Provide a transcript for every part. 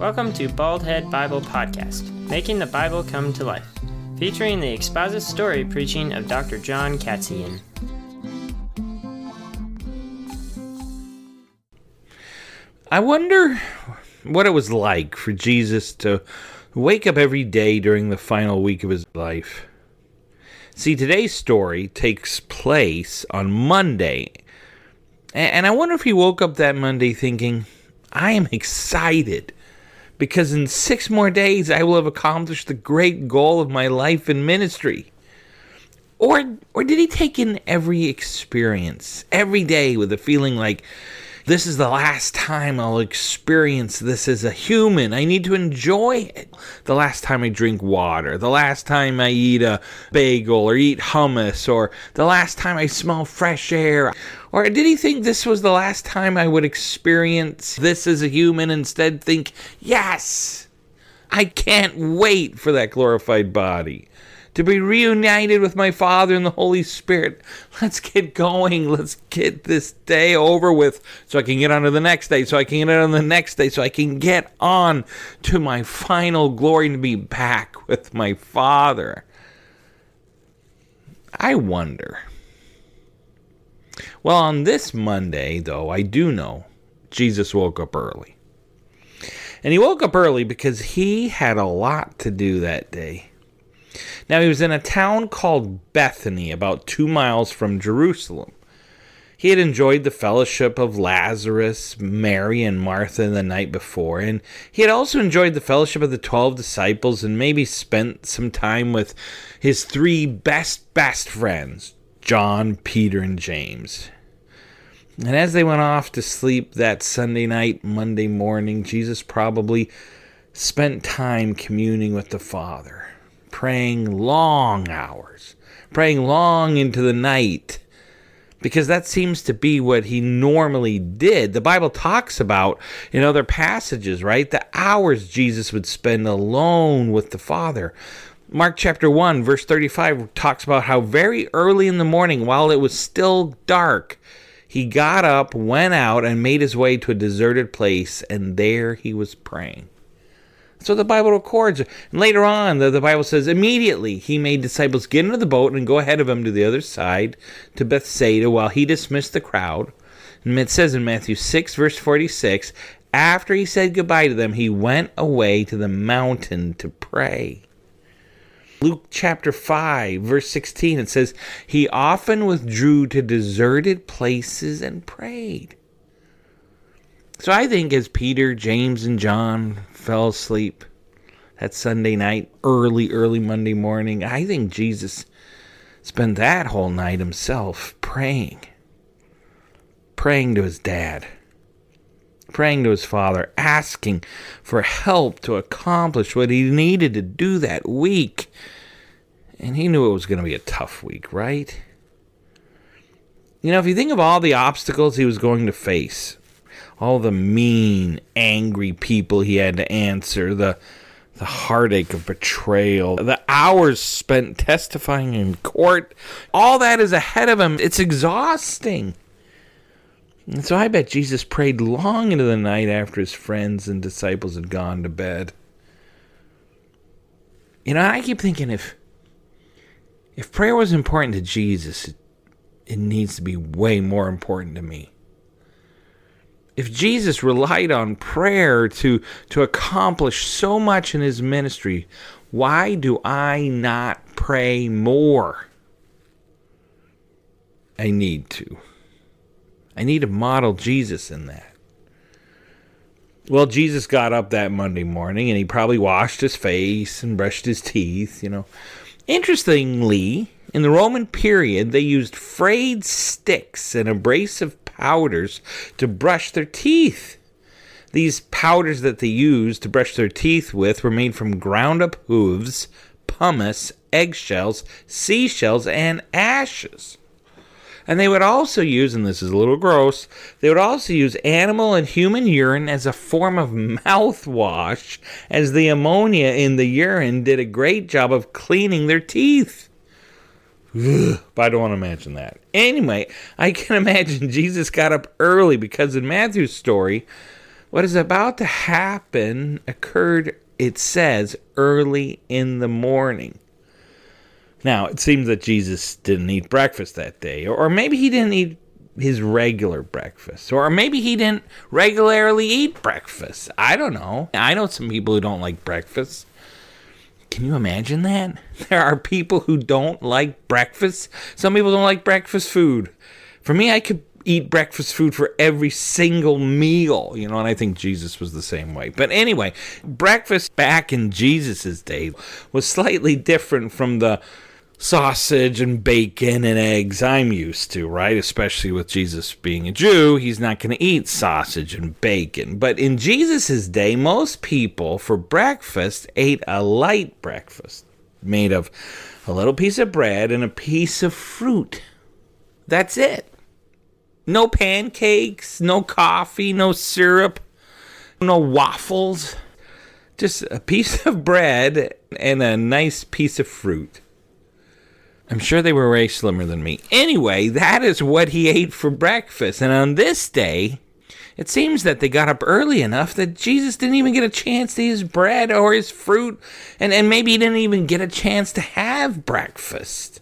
Welcome to Baldhead Bible Podcast, making the Bible come to life, featuring the expository preaching of Dr. John Katzian. I wonder what it was like for Jesus to wake up every day during the final week of his life. See, today's story takes place on Monday. And I wonder if he woke up that Monday thinking, I am excited because in six more days I will have accomplished the great goal of my life and ministry. Or, or did he take in every experience, every day, with a feeling like, this is the last time I'll experience this as a human. I need to enjoy it. The last time I drink water, the last time I eat a bagel or eat hummus, or the last time I smell fresh air. Or did he think this was the last time I would experience this as a human, instead think, yes, I can't wait for that glorified body? to be reunited with my Father and the Holy Spirit. Let's get going. Let's get this day over with so I can get on to the next day, so I can get on the next day, so I can get on to my final glory and be back with my Father. I wonder. Well, on this Monday, though, I do know Jesus woke up early. And he woke up early because he had a lot to do that day. Now, he was in a town called Bethany, about two miles from Jerusalem. He had enjoyed the fellowship of Lazarus, Mary, and Martha the night before, and he had also enjoyed the fellowship of the twelve disciples and maybe spent some time with his three best, best friends, John, Peter, and James. And as they went off to sleep that Sunday night, Monday morning, Jesus probably spent time communing with the Father praying long hours, praying long into the night, because that seems to be what he normally did. The Bible talks about in other passages, right? The hours Jesus would spend alone with the Father. Mark chapter 1, verse 35 talks about how very early in the morning, while it was still dark, he got up, went out, and made his way to a deserted place, and there he was praying. So the Bible records. And later on, the, the Bible says, immediately he made disciples get into the boat and go ahead of him to the other side, to Bethsaida, while he dismissed the crowd. And it says in Matthew 6, verse 46, after he said goodbye to them, he went away to the mountain to pray. Luke chapter 5, verse 16, it says, He often withdrew to deserted places and prayed. So I think as Peter, James, and John fell asleep that Sunday night, early, early Monday morning, I think Jesus spent that whole night himself praying. Praying to his dad, praying to his father, asking for help to accomplish what he needed to do that week. And he knew it was going to be a tough week, right? You know, if you think of all the obstacles he was going to face, all the mean, angry people he had to answer, the the heartache of betrayal, the hours spent testifying in court, all that is ahead of him. It's exhausting. And so I bet Jesus prayed long into the night after his friends and disciples had gone to bed. You know, I keep thinking if if prayer was important to Jesus, it, it needs to be way more important to me if Jesus relied on prayer to, to accomplish so much in his ministry, why do I not pray more? I need to. I need to model Jesus in that. Well, Jesus got up that Monday morning and he probably washed his face and brushed his teeth, you know. Interestingly, in the Roman period, they used frayed sticks and abrasive powders to brush their teeth. These powders that they used to brush their teeth with were made from ground up hooves, pumice, eggshells, seashells, and ashes. And they would also use, and this is a little gross, they would also use animal and human urine as a form of mouthwash, as the ammonia in the urine did a great job of cleaning their teeth. Ugh, but I don't want to imagine that. Anyway, I can imagine Jesus got up early because in Matthew's story, What is about to happen occurred, it says, early in the morning. Now, it seems that Jesus didn't eat breakfast that day, or maybe he didn't eat his regular breakfast, or maybe he didn't regularly eat breakfast. I don't know. I know some people who don't like breakfast. Can you imagine that? There are people who don't like breakfast. Some people don't like breakfast food. For me, I could eat breakfast food for every single meal, you know, and I think Jesus was the same way. But anyway, breakfast back in Jesus's day was slightly different from the sausage and bacon and eggs I'm used to, right? Especially with Jesus being a Jew, he's not going to eat sausage and bacon. But in Jesus' day, most people for breakfast ate a light breakfast made of a little piece of bread and a piece of fruit. That's it. No pancakes, no coffee, no syrup, no waffles. Just a piece of bread and a nice piece of fruit. I'm sure they were way slimmer than me. Anyway, that is what he ate for breakfast. And on this day, it seems that they got up early enough that Jesus didn't even get a chance to eat his bread or his fruit, and, and maybe he didn't even get a chance to have breakfast.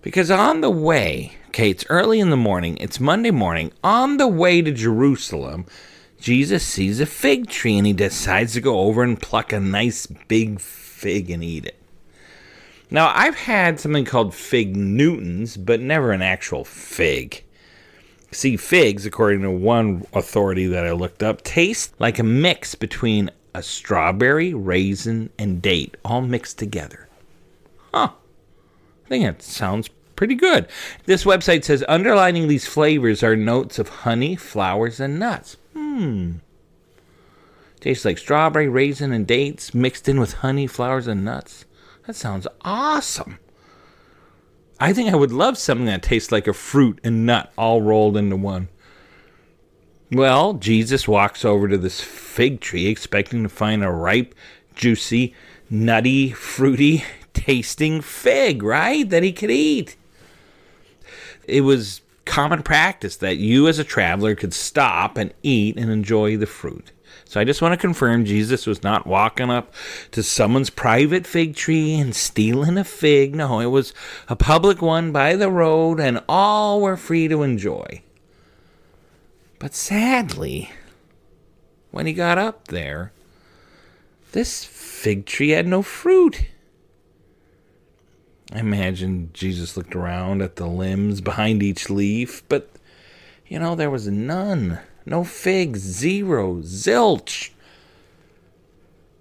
Because on the way, okay, it's early in the morning, it's Monday morning, on the way to Jerusalem, Jesus sees a fig tree and he decides to go over and pluck a nice big fig and eat it. Now, I've had something called fig Newtons, but never an actual fig. See, figs, according to one authority that I looked up, taste like a mix between a strawberry, raisin, and date, all mixed together. Huh. I think that sounds pretty good. This website says underlining these flavors are notes of honey, flowers, and nuts. Hmm. Tastes like strawberry, raisin, and dates mixed in with honey, flowers, and nuts. That sounds awesome. I think I would love something that tastes like a fruit and nut all rolled into one. Well, Jesus walks over to this fig tree expecting to find a ripe, juicy, nutty, fruity tasting fig, right? That he could eat. It was common practice that you as a traveler could stop and eat and enjoy the fruit. So I just want to confirm Jesus was not walking up to someone's private fig tree and stealing a fig. No, it was a public one by the road, and all were free to enjoy. But sadly, when he got up there, this fig tree had no fruit. I imagine Jesus looked around at the limbs behind each leaf, but you know, there was none. No figs, zero, zilch.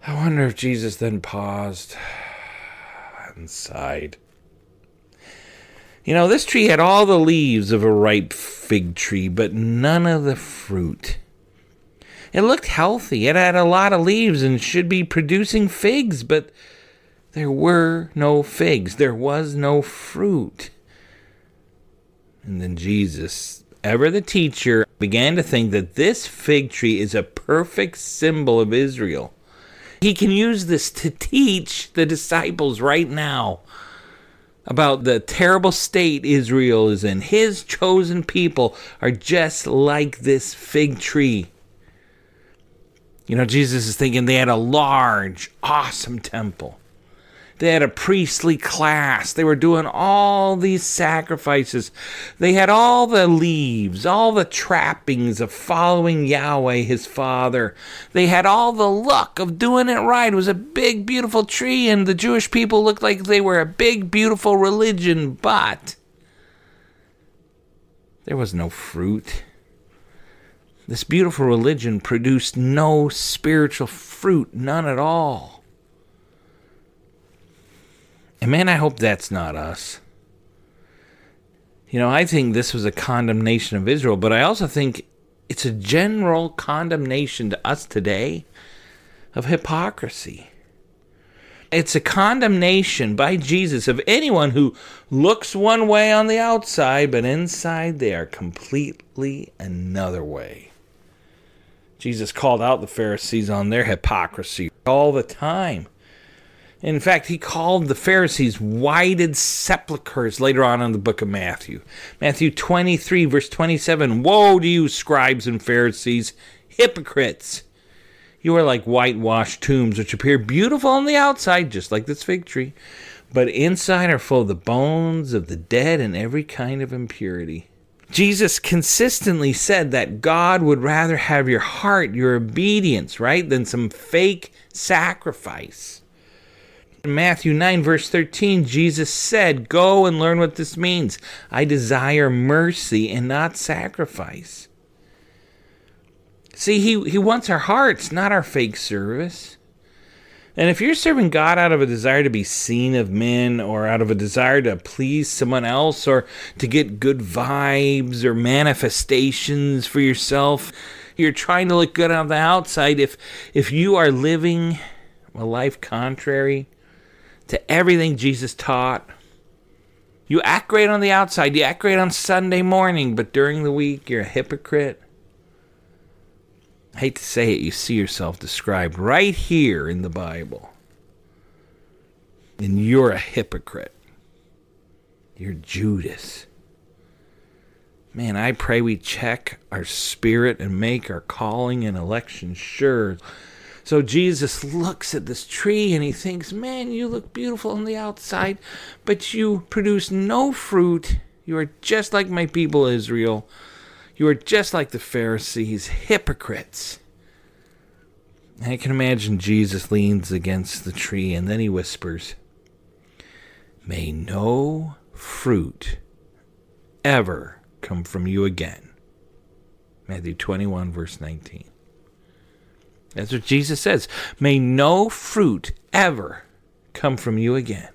I wonder if Jesus then paused and sighed. You know, this tree had all the leaves of a ripe fig tree, but none of the fruit. It looked healthy. It had a lot of leaves and should be producing figs, but there were no figs. There was no fruit. And then Jesus ever the teacher, began to think that this fig tree is a perfect symbol of Israel. He can use this to teach the disciples right now about the terrible state Israel is in. His chosen people are just like this fig tree. You know, Jesus is thinking they had a large, awesome temple. They had a priestly class. They were doing all these sacrifices. They had all the leaves, all the trappings of following Yahweh, his father. They had all the luck of doing it right. It was a big, beautiful tree, and the Jewish people looked like they were a big, beautiful religion, but there was no fruit. This beautiful religion produced no spiritual fruit, none at all. And man, I hope that's not us. You know, I think this was a condemnation of Israel, but I also think it's a general condemnation to us today of hypocrisy. It's a condemnation by Jesus of anyone who looks one way on the outside, but inside they are completely another way. Jesus called out the Pharisees on their hypocrisy all the time. In fact, he called the Pharisees whited sepulchres later on in the book of Matthew. Matthew 23, verse 27 Woe to you, scribes and Pharisees, hypocrites! You are like whitewashed tombs, which appear beautiful on the outside, just like this fig tree, but inside are full of the bones of the dead and every kind of impurity. Jesus consistently said that God would rather have your heart, your obedience, right, than some fake sacrifice. In Matthew 9, verse 13, Jesus said, Go and learn what this means. I desire mercy and not sacrifice. See, he, he wants our hearts, not our fake service. And if you're serving God out of a desire to be seen of men or out of a desire to please someone else or to get good vibes or manifestations for yourself, you're trying to look good on the outside. If if you are living a life contrary to everything Jesus taught, you act great on the outside, you act great on Sunday morning, but during the week you're a hypocrite I hate to say it, you see yourself described right here in the Bible. And you're a hypocrite. You're Judas. Man, I pray we check our spirit and make our calling and election sure. So Jesus looks at this tree and he thinks, Man, you look beautiful on the outside, but you produce no fruit. You are just like my people Israel. You are just like the Pharisees, hypocrites. I can imagine Jesus leans against the tree and then he whispers, May no fruit ever come from you again. Matthew 21, verse 19. That's what Jesus says. May no fruit ever come from you again.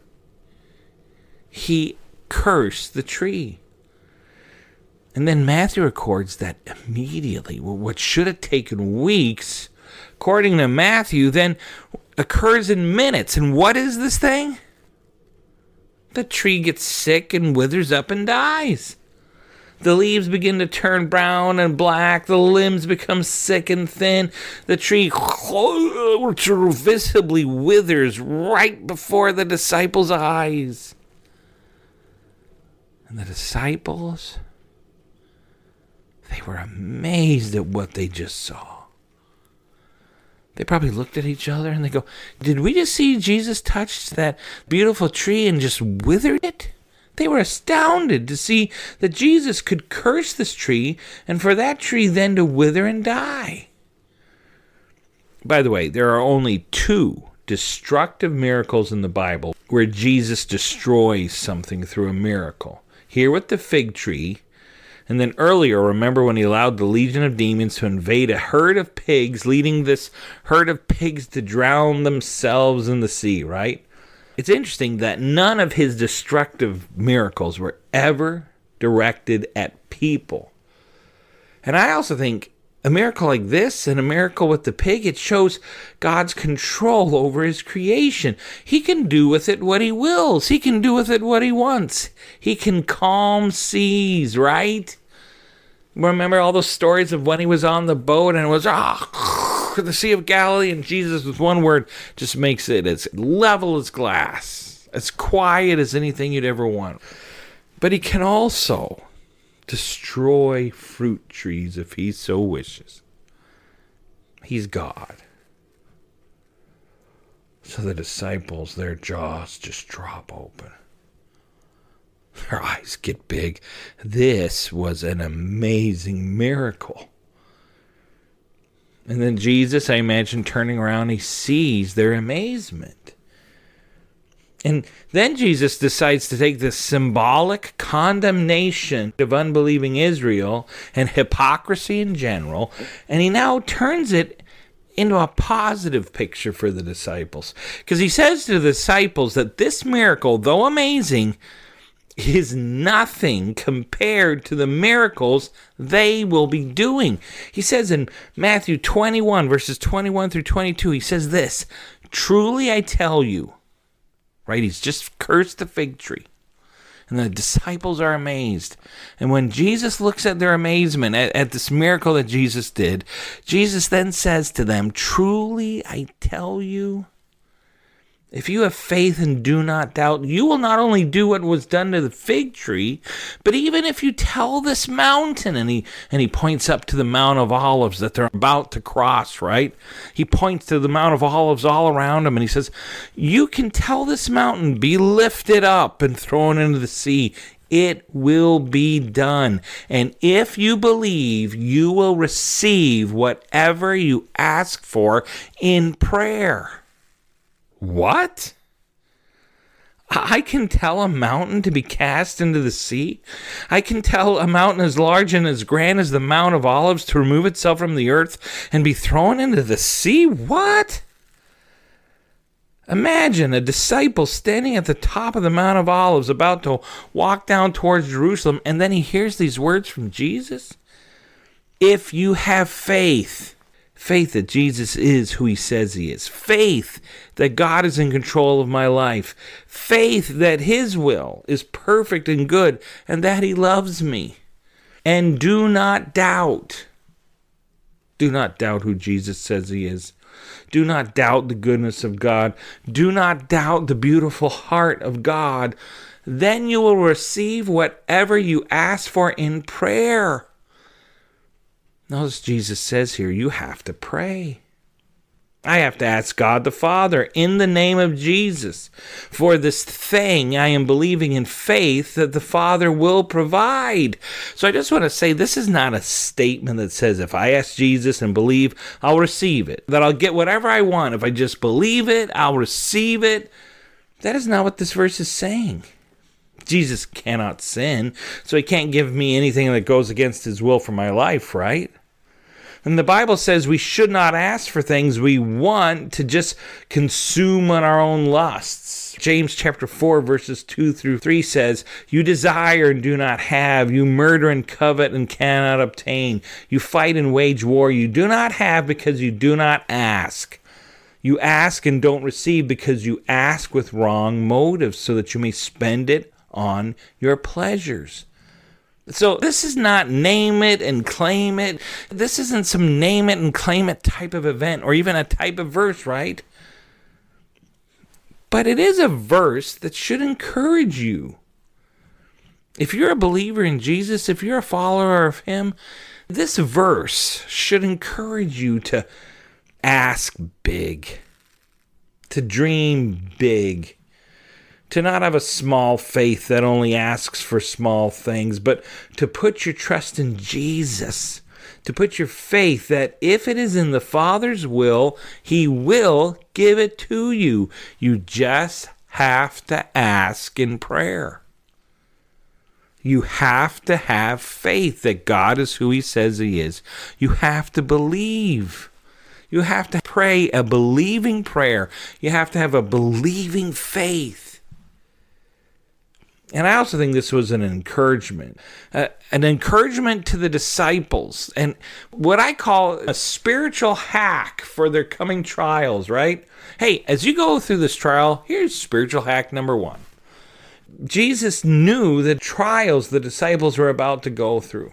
He cursed the tree. And then Matthew records that immediately, what should have taken weeks, according to Matthew, then occurs in minutes. And what is this thing? The tree gets sick and withers up and dies. The leaves begin to turn brown and black. The limbs become sick and thin. The tree visibly withers right before the disciples' eyes. And the disciples they were amazed at what they just saw. They probably looked at each other and they go, Did we just see Jesus touch that beautiful tree and just withered it? They were astounded to see that Jesus could curse this tree and for that tree then to wither and die. By the way, there are only two destructive miracles in the Bible where Jesus destroys something through a miracle. Here with the fig tree, and then earlier, remember when he allowed the legion of demons to invade a herd of pigs, leading this herd of pigs to drown themselves in the sea, right? It's interesting that none of his destructive miracles were ever directed at people. And I also think a miracle like this and a miracle with the pig, it shows God's control over his creation. He can do with it what he wills, he can do with it what he wants. He can calm seas, right? Remember all those stories of when he was on the boat and it was, ah, the Sea of Galilee, and Jesus, with one word, just makes it as level as glass, as quiet as anything you'd ever want. But he can also destroy fruit trees if he so wishes. He's God. So the disciples, their jaws just drop open. Their eyes get big. This was an amazing miracle. And then Jesus, I imagine, turning around, he sees their amazement. And then Jesus decides to take the symbolic condemnation of unbelieving Israel and hypocrisy in general, and he now turns it into a positive picture for the disciples. Because he says to the disciples that this miracle, though amazing, is nothing compared to the miracles they will be doing. He says in Matthew 21, verses 21 through 22, he says this Truly I tell you, right? He's just cursed the fig tree. And the disciples are amazed. And when Jesus looks at their amazement at, at, this miracle that Jesus did, Jesus then says to them, Truly I tell you, If you have faith and do not doubt, you will not only do what was done to the fig tree, but even if you tell this mountain, and he and he points up to the Mount of Olives that they're about to cross, right? He points to the Mount of Olives all around him, and he says, You can tell this mountain, be lifted up and thrown into the sea. It will be done. And if you believe, you will receive whatever you ask for in prayer. What? I can tell a mountain to be cast into the sea. I can tell a mountain as large and as grand as the Mount of Olives to remove itself from the earth and be thrown into the sea. What? Imagine a disciple standing at the top of the Mount of Olives about to walk down towards Jerusalem, and then he hears these words from Jesus. If you have faith, Faith that Jesus is who he says he is. Faith that God is in control of my life. Faith that his will is perfect and good and that he loves me. And do not doubt. Do not doubt who Jesus says he is. Do not doubt the goodness of God. Do not doubt the beautiful heart of God. Then you will receive whatever you ask for in prayer. Notice Jesus says here, you have to pray. I have to ask God the Father in the name of Jesus for this thing I am believing in faith that the Father will provide. So I just want to say this is not a statement that says if I ask Jesus and believe, I'll receive it, that I'll get whatever I want. If I just believe it, I'll receive it. That is not what this verse is saying. Jesus cannot sin, so he can't give me anything that goes against his will for my life, right? And the Bible says we should not ask for things we want to just consume on our own lusts. James chapter 4 verses 2 through 3 says, "You desire and do not have, you murder and covet and cannot obtain. You fight and wage war, you do not have because you do not ask." You ask and don't receive because you ask with wrong motives so that you may spend it on your pleasures. So this is not name it and claim it. This isn't some name it and claim it type of event or even a type of verse, right? But it is a verse that should encourage you. If you're a believer in Jesus, if you're a follower of Him, this verse should encourage you to ask big, to dream big, to not have a small faith that only asks for small things, but to put your trust in Jesus, to put your faith that if it is in the Father's will, He will give it to you. You just have to ask in prayer. You have to have faith that God is who He says He is. You have to believe. You have to pray a believing prayer. You have to have a believing faith. And I also think this was an encouragement, uh, an encouragement to the disciples, and what I call a spiritual hack for their coming trials, right? Hey, as you go through this trial, here's spiritual hack number one Jesus knew the trials the disciples were about to go through.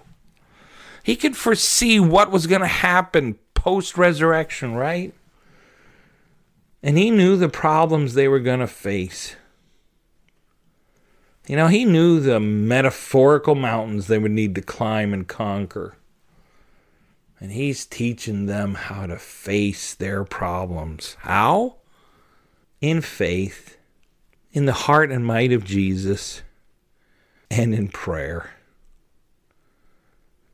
He could foresee what was going to happen post resurrection, right? And he knew the problems they were going to face. You know, he knew the metaphorical mountains they would need to climb and conquer. And he's teaching them how to face their problems. How? In faith, in the heart and might of Jesus, and in prayer.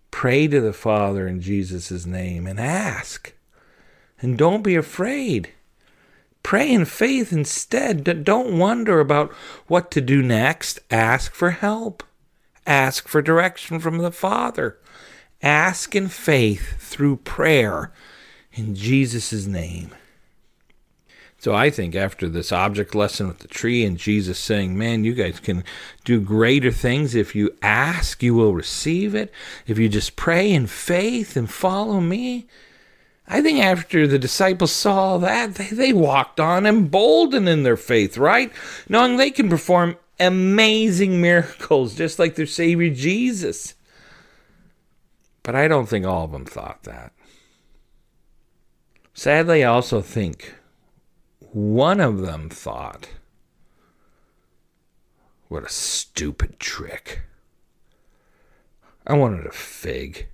Pray to the Father in Jesus' name and ask. And don't be afraid. Pray in faith instead. Don't wonder about what to do next. Ask for help. Ask for direction from the Father. Ask in faith through prayer in Jesus' name. So I think after this object lesson with the tree and Jesus saying, Man, you guys can do greater things. If you ask, you will receive it. If you just pray in faith and follow me, I think after the disciples saw that, they, they walked on emboldened in their faith, right? Knowing they can perform amazing miracles just like their Savior Jesus. But I don't think all of them thought that. Sadly, I also think one of them thought, What a stupid trick. I wanted a fig.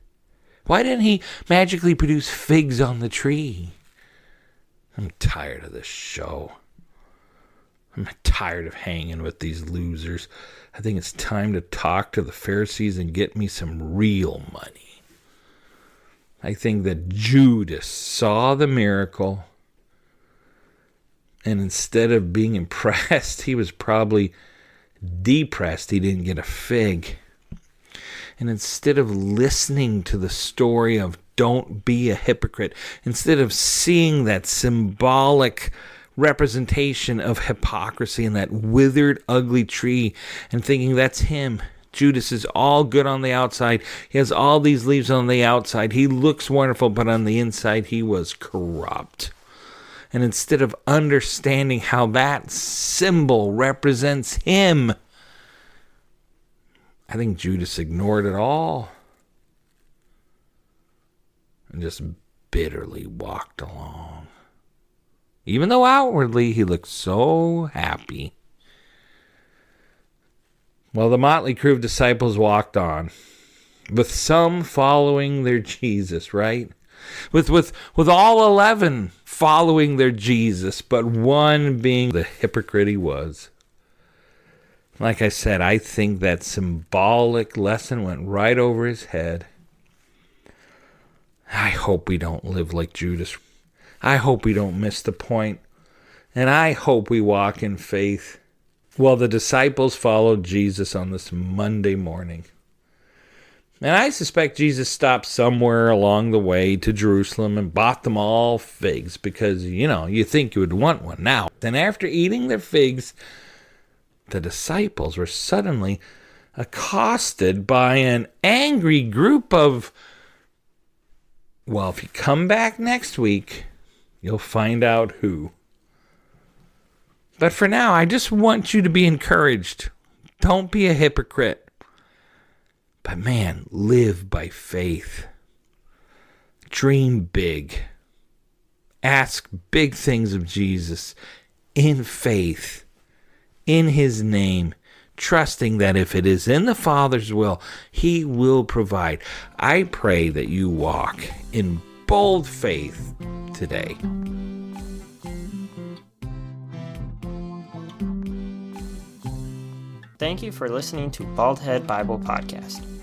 Why didn't he magically produce figs on the tree? I'm tired of this show. I'm tired of hanging with these losers. I think it's time to talk to the Pharisees and get me some real money. I think that Judas saw the miracle, and instead of being impressed, he was probably depressed he didn't get a fig. And instead of listening to the story of don't be a hypocrite, instead of seeing that symbolic representation of hypocrisy and that withered, ugly tree and thinking that's him. Judas is all good on the outside. He has all these leaves on the outside. He looks wonderful, but on the inside, he was corrupt. And instead of understanding how that symbol represents him, I think Judas ignored it all and just bitterly walked along even though outwardly he looked so happy. Well, the motley crew of disciples walked on, with some following their Jesus, right? With with with all eleven following their Jesus, but one being the hypocrite he was. Like I said, I think that symbolic lesson went right over his head. I hope we don't live like Judas I hope we don't miss the point, and I hope we walk in faith. Well, the disciples followed Jesus on this Monday morning. And I suspect Jesus stopped somewhere along the way to Jerusalem and bought them all figs because, you know, you think you would want one now. Then, after eating their figs, the disciples were suddenly accosted by an angry group of. Well, if you come back next week, You'll find out who. But for now, I just want you to be encouraged. Don't be a hypocrite. But man, live by faith. Dream big. Ask big things of Jesus in faith, in his name, trusting that if it is in the Father's will, he will provide. I pray that you walk in bold faith today. Thank you for listening to Baldhead Bible Podcast.